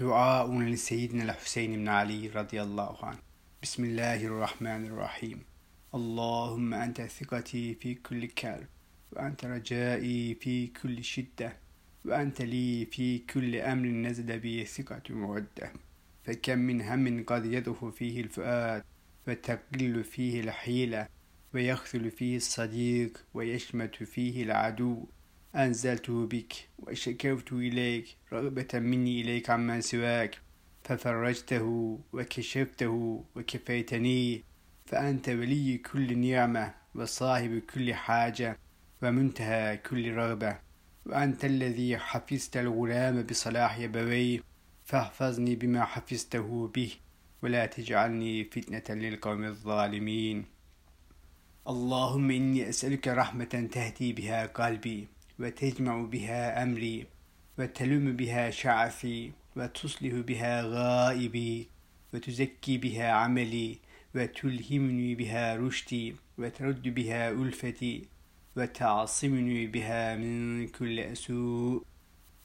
دعاء لسيدنا الحسين بن علي رضي الله عنه. بسم الله الرحمن الرحيم. اللهم أنت ثقتي في كل كرب وأنت رجائي في كل شدة وأنت لي في كل أمر نزل به ثقة مودة فكم من هم قد يضعف فيه الفؤاد وتقل فيه الحيلة ويخذل فيه الصديق ويشمت فيه العدو. أنزلته بك وشكوت إليك رغبة مني إليك عمن سواك ففرجته وكشفته وكفيتني فأنت ولي كل نعمة وصاحب كل حاجة ومنتهى كل رغبة وأنت الذي حفظت الغلام بصلاح يبويه فاحفظني بما حفظته به ولا تجعلني فتنة للقوم الظالمين. اللهم إني أسألك رحمة تهدي بها قلبي وتجمع بها أمري وتلم بها شعثي وتصلح بها غائبي وتزكي بها عملي وتلهمني بها رشدي وترد بها ألفتي وتعصمني بها من كل سوء.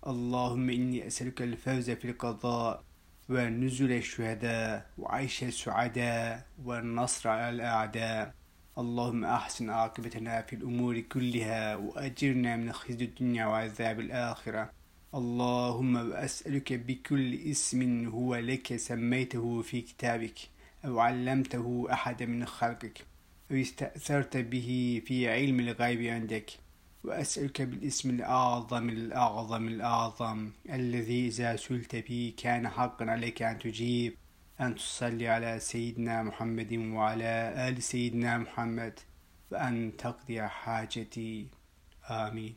اللهم إني أسألك الفوز في القضاء ونزل الشهداء وعيش السعداء والنصر على الأعداء. اللهم أحسن عاقبتنا في الأمور كلها وأجرنا من خزي الدنيا وعذاب الآخرة. اللهم وأسألك بكل اسم هو لك سميته في كتابك أو علمته أحد من خلقك أو استأثرت به في علم الغيب عندك. وأسألك بالاسم الأعظم الأعظم الأعظم الذي إذا سلت به كان حقا عليك أن تجيب. أن تصلي على سيدنا محمد وعلى آل سيدنا محمد وأن تقضي حاجتي. آمين.